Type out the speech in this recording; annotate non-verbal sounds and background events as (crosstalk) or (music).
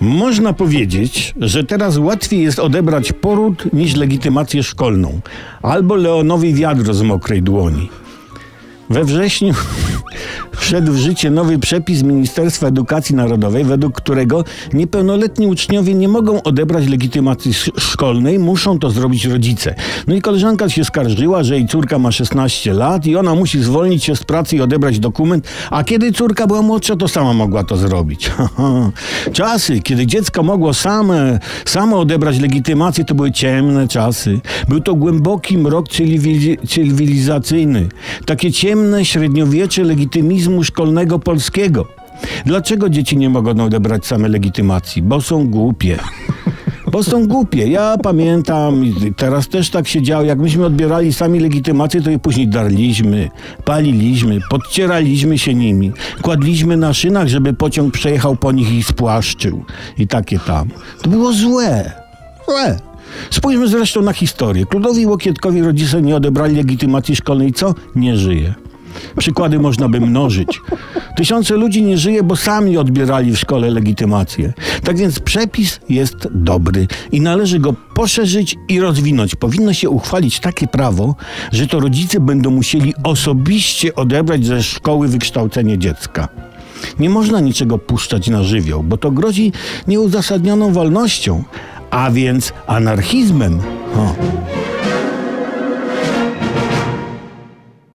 Można powiedzieć, że teraz łatwiej jest odebrać poród niż legitymację szkolną albo Leonowi wiadro z mokrej dłoni. We wrześniu wszedł w życie nowy przepis Ministerstwa Edukacji Narodowej, według którego niepełnoletni uczniowie nie mogą odebrać legitymacji szkolnej, muszą to zrobić rodzice. No i koleżanka się skarżyła, że jej córka ma 16 lat i ona musi zwolnić się z pracy i odebrać dokument, a kiedy córka była młodsza, to sama mogła to zrobić. (laughs) czasy, kiedy dziecko mogło same, samo odebrać legitymację, to były ciemne czasy. Był to głęboki mrok cywilizacyjny. Takie ciemne średniowiecze legitymizmu szkolnego polskiego. Dlaczego dzieci nie mogą odebrać same legitymacji? Bo są głupie. Bo są głupie. Ja pamiętam, teraz też tak się działo, jak myśmy odbierali sami legitymację, to je później darliśmy, paliliśmy, podcieraliśmy się nimi, kładliśmy na szynach, żeby pociąg przejechał po nich i spłaszczył. I takie tam. To było złe. Złe. Spójrzmy zresztą na historię. Kludowi Łokietkowi rodzice nie odebrali legitymacji szkolnej. Co? Nie żyje. Przykłady można by mnożyć. Tysiące ludzi nie żyje, bo sami odbierali w szkole legitymację. Tak więc przepis jest dobry i należy go poszerzyć i rozwinąć. Powinno się uchwalić takie prawo, że to rodzice będą musieli osobiście odebrać ze szkoły wykształcenie dziecka. Nie można niczego puszczać na żywioł, bo to grozi nieuzasadnioną wolnością, a więc anarchizmem. O.